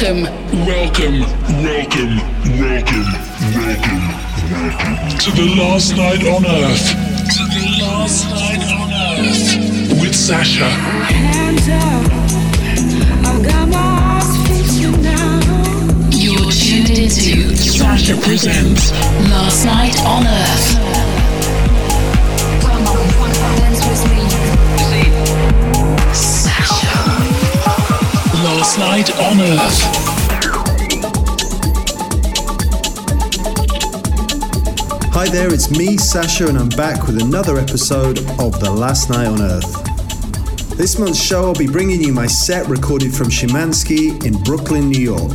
Welcome. Welcome, welcome, welcome, welcome, welcome to the last night on earth. To the last night on earth with Sasha. Hands up, I've got my eyes fixed you now. You're tuned into Sasha presents Last Night on Earth. Night on Earth. Hi there, it's me, Sasha, and I'm back with another episode of The Last Night on Earth. This month's show, I'll be bringing you my set recorded from Schimanski in Brooklyn, New York.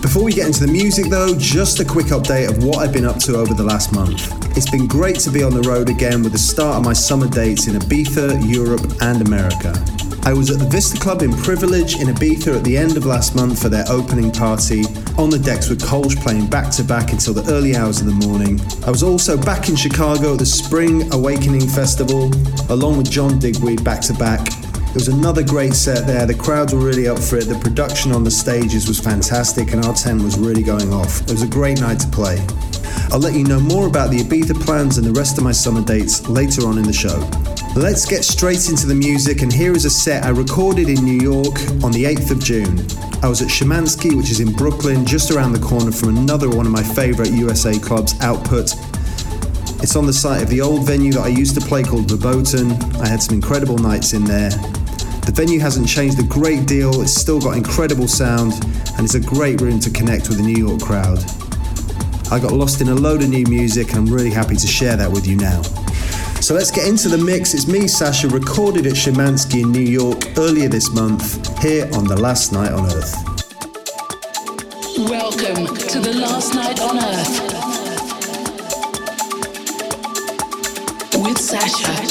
Before we get into the music, though, just a quick update of what I've been up to over the last month. It's been great to be on the road again with the start of my summer dates in Ibiza, Europe, and America. I was at the Vista Club in Privilege in Ibiza at the end of last month for their opening party, on the decks with Kolsch playing back to back until the early hours of the morning. I was also back in Chicago at the Spring Awakening Festival, along with John Digweed back to back. It was another great set there. The crowds were really up for it. The production on the stages was fantastic, and our tent was really going off. It was a great night to play. I'll let you know more about the Ibiza plans and the rest of my summer dates later on in the show. Let's get straight into the music, and here is a set I recorded in New York on the 8th of June. I was at Schimanski, which is in Brooklyn, just around the corner from another one of my favourite USA clubs, Output. It's on the site of the old venue that I used to play called Verboten. I had some incredible nights in there. The venue hasn't changed a great deal, it's still got incredible sound, and it's a great room to connect with the New York crowd. I got lost in a load of new music, and I'm really happy to share that with you now. So let's get into the mix. It's me, Sasha, recorded at Schimanski in New York earlier this month, here on The Last Night on Earth. Welcome to the Last Night on Earth. With Sasha.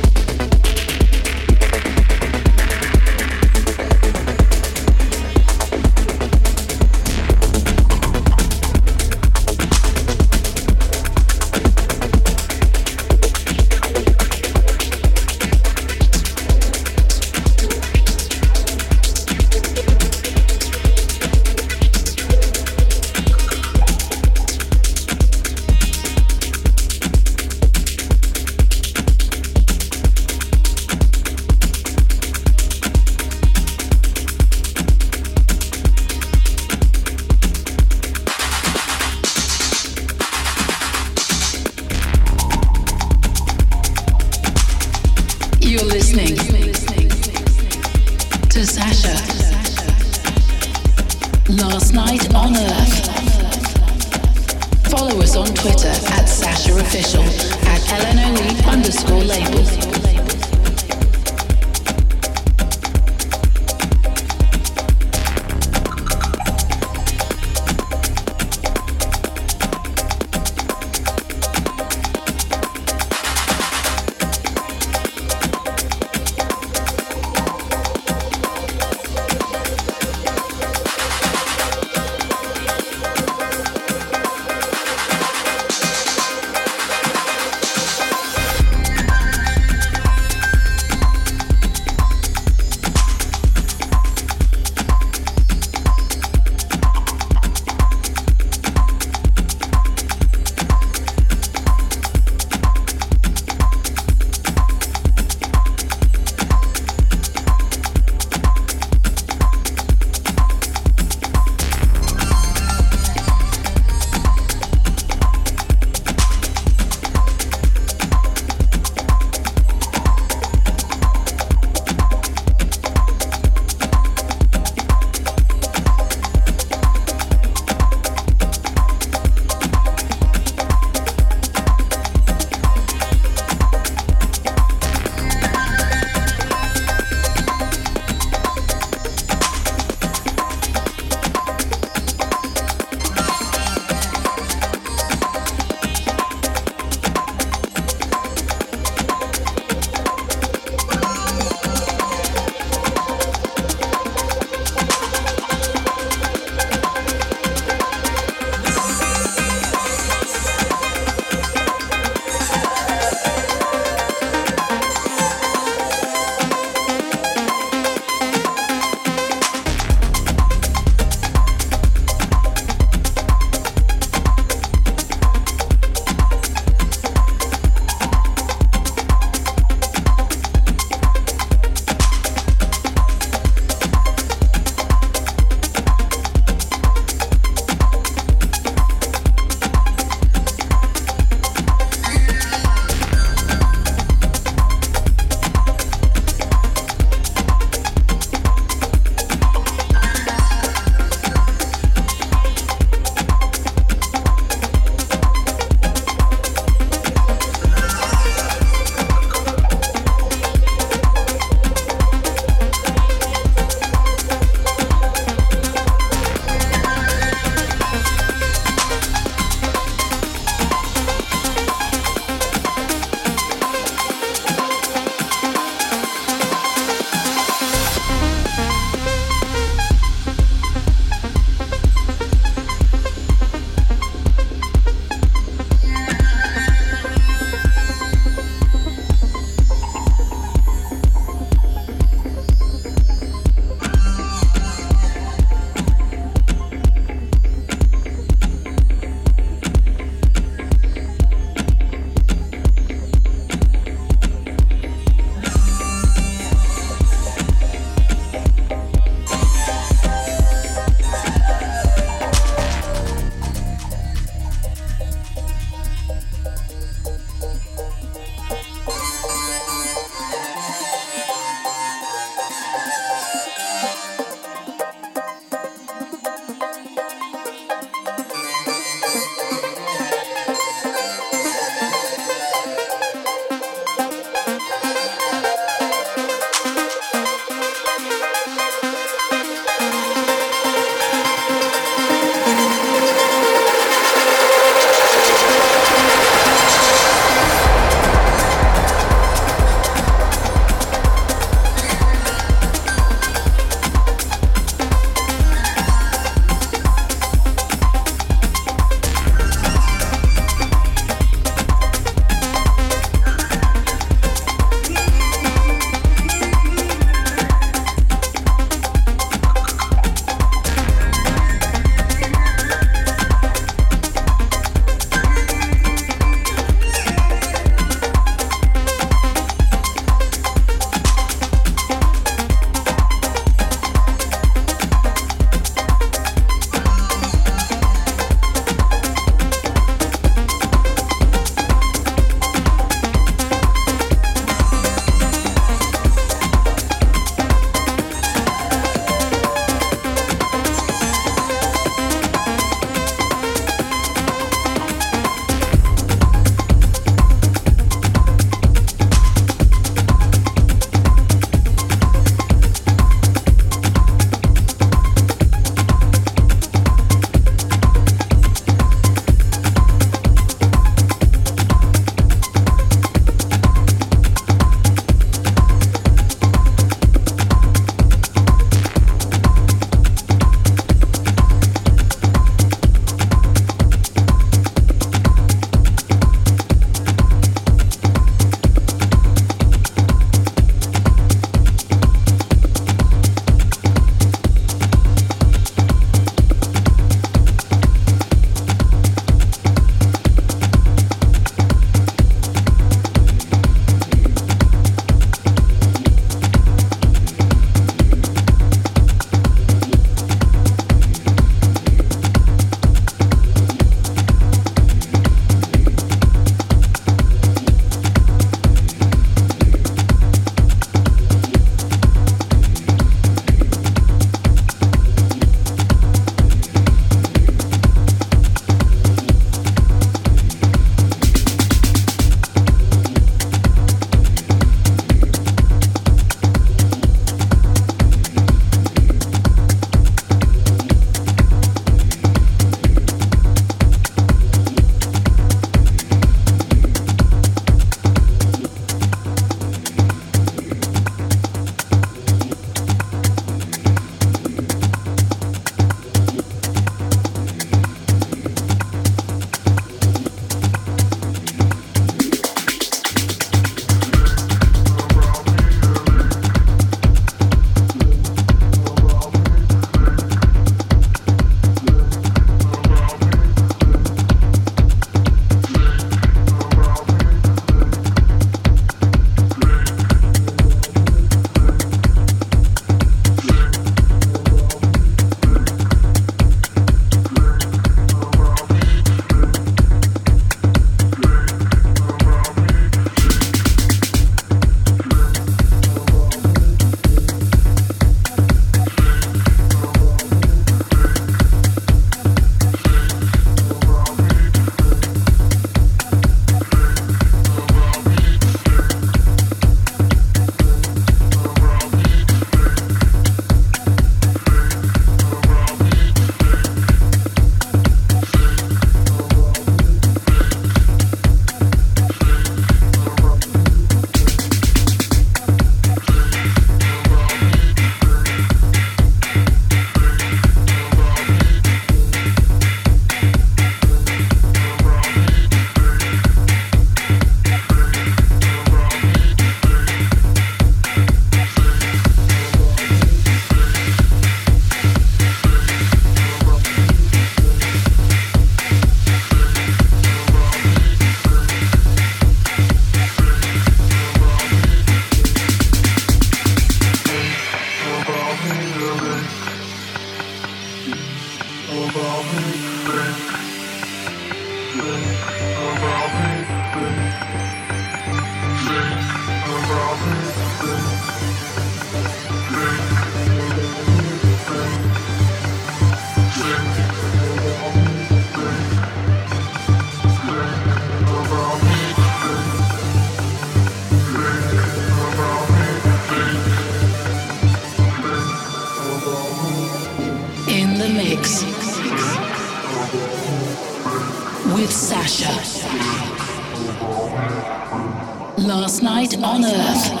night on earth.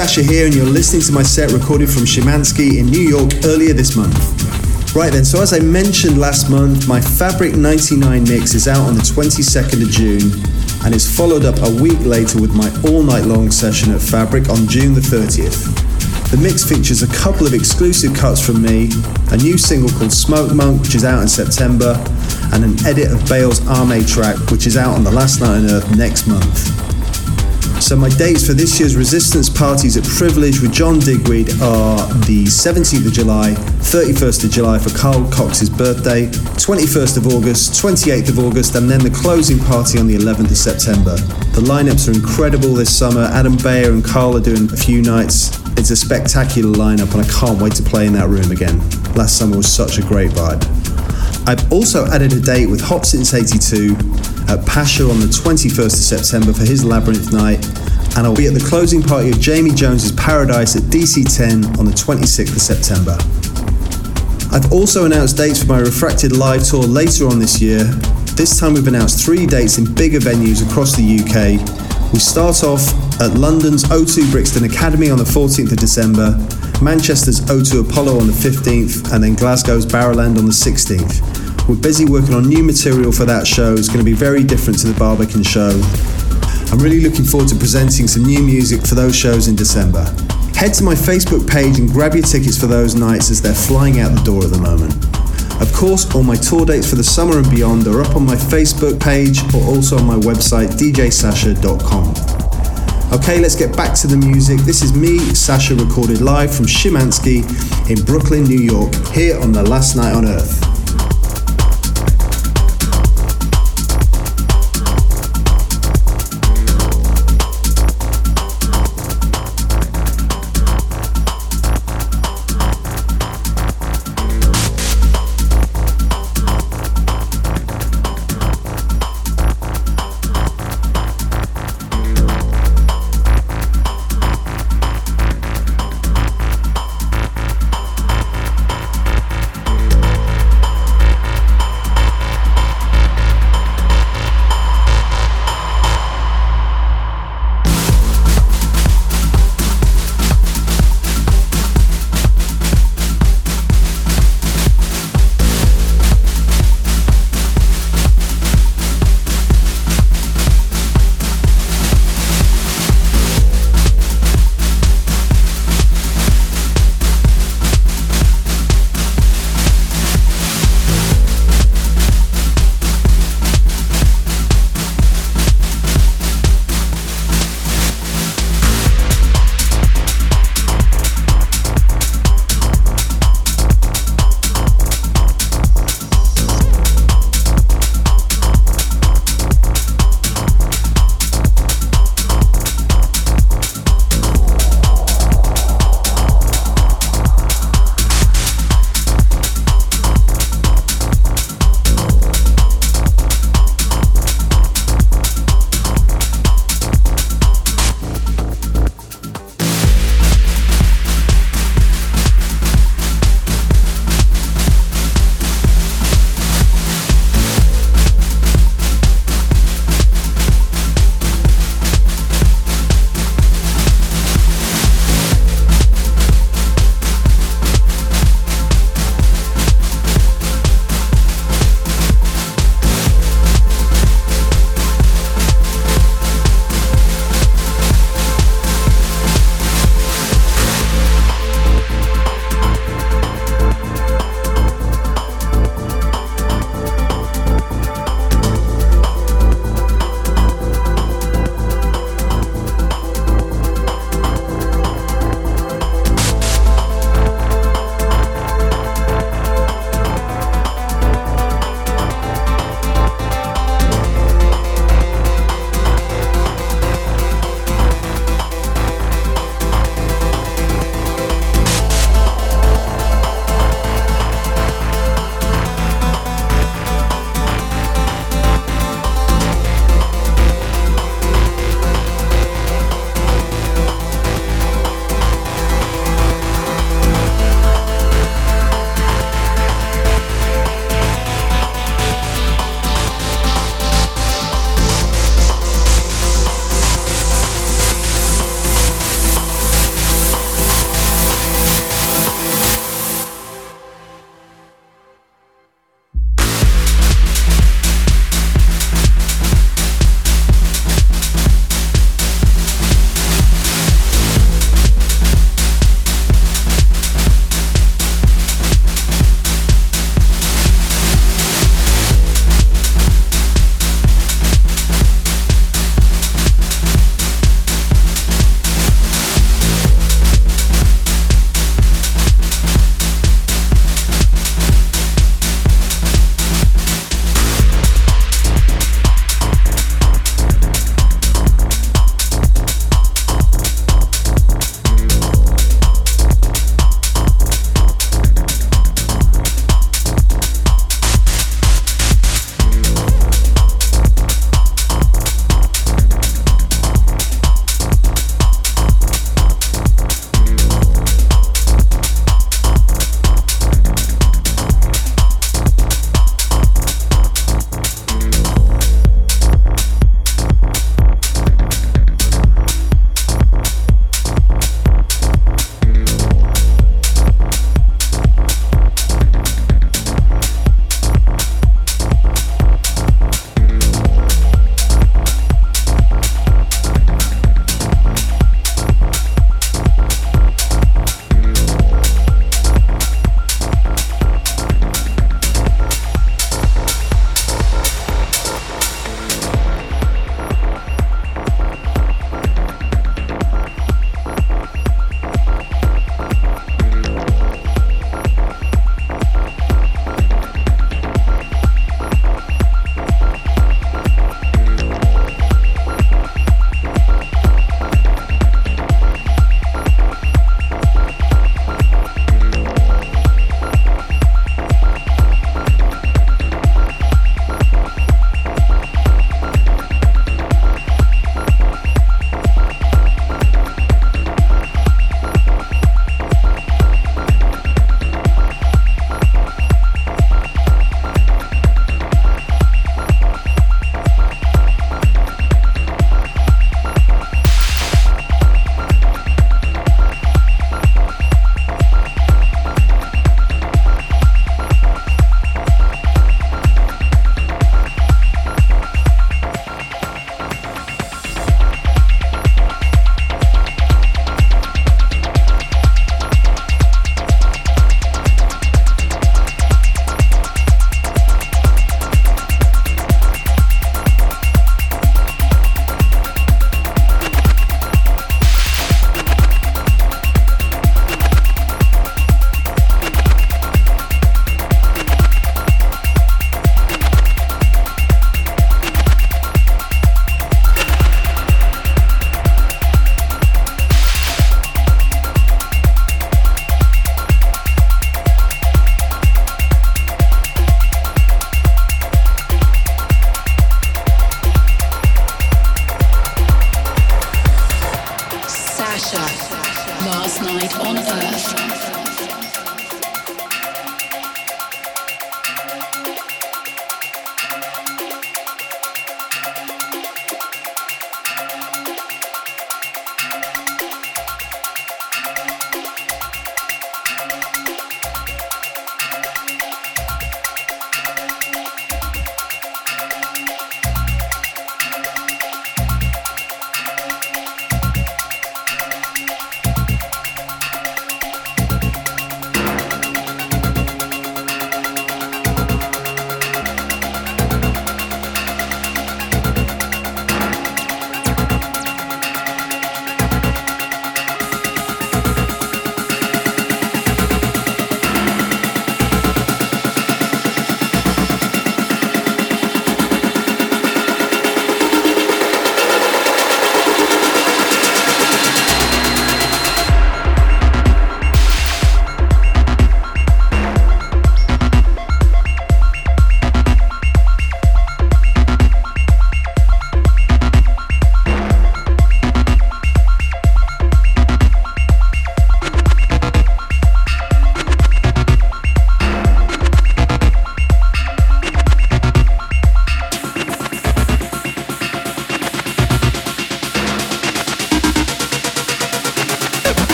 Sasha, here, and you're listening to my set recorded from Schimanski in New York earlier this month. Right then, so as I mentioned last month, my Fabric 99 mix is out on the 22nd of June and is followed up a week later with my all night long session at Fabric on June the 30th. The mix features a couple of exclusive cuts from me, a new single called Smoke Monk, which is out in September, and an edit of Bale's Arme track, which is out on the Last Night on Earth next month. So my dates for this year's Resistance parties at Privilege with John Digweed are the 17th of July, 31st of July for Carl Cox's birthday, 21st of August, 28th of August, and then the closing party on the 11th of September. The lineups are incredible this summer. Adam Beyer and Carl are doing a few nights. It's a spectacular lineup, and I can't wait to play in that room again. Last summer was such a great vibe. I've also added a date with Hot Since 82 at Pacha on the 21st of September for his Labyrinth night, and I'll be at the closing party of Jamie Jones's Paradise at DC10 on the 26th of September. I've also announced dates for my Refracted live tour later on this year. This time we've announced three dates in bigger venues across the UK. We start off at London's O2 Brixton Academy on the 14th of December, Manchester's O2 Apollo on the 15th, and then Glasgow's Barrowland on the 16th. We're busy working on new material for that show. It's going to be very different to the Barbican show. I'm really looking forward to presenting some new music for those shows in December. Head to my Facebook page and grab your tickets for those nights as they're flying out the door at the moment. Of course, all my tour dates for the summer and beyond are up on my Facebook page or also on my website, djsasha.com. Okay, let's get back to the music. This is me, Sasha, recorded live from Schimanski in Brooklyn, New York, here on The Last Night on Earth.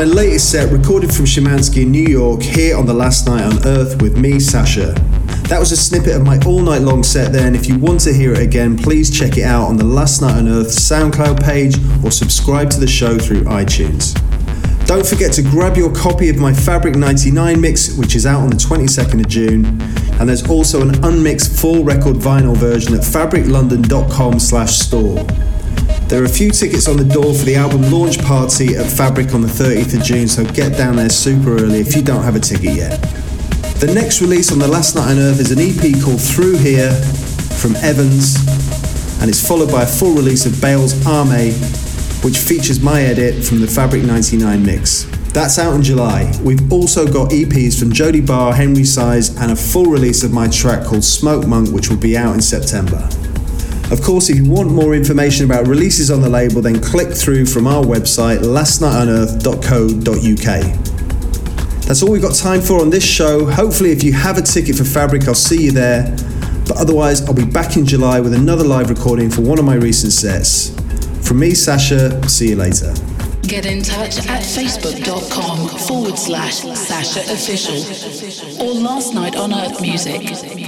My latest set recorded from Schimanski in New York here on the Last Night on Earth with me, Sasha. That was a snippet of my all night long set there, and if you want to hear it again, please check it out on the Last Night on Earth SoundCloud page or subscribe to the show through iTunes. Don't forget to grab your copy of my Fabric 99 mix, which is out on the 22nd of June. And there's also an unmixed full record vinyl version at fabriclondon.com slash store. There are a few tickets on the door for the album launch party at Fabric on the 30th of June, so get down there super early if you don't have a ticket yet. The next release on the Last Night on Earth is an EP called Through Here from Evans, and it's followed by a full release of Bale's Arme, which features my edit from the Fabric 99 mix. That's out in July. We've also got EPs from Jody Barr, Henry Saiz, and a full release of my track called Smoke Monk, which will be out in September. Of course, if you want more information about releases on the label, then click through from our website, lastnightonearth.co.uk. That's all we've got time for on this show. Hopefully, if you have a ticket for Fabric, I'll see you there. But otherwise, I'll be back in July with another live recording for one of my recent sets. From me, Sasha, see you later. Get in touch at facebook.com forward slash Sasha Official or Last Night on Earth Music.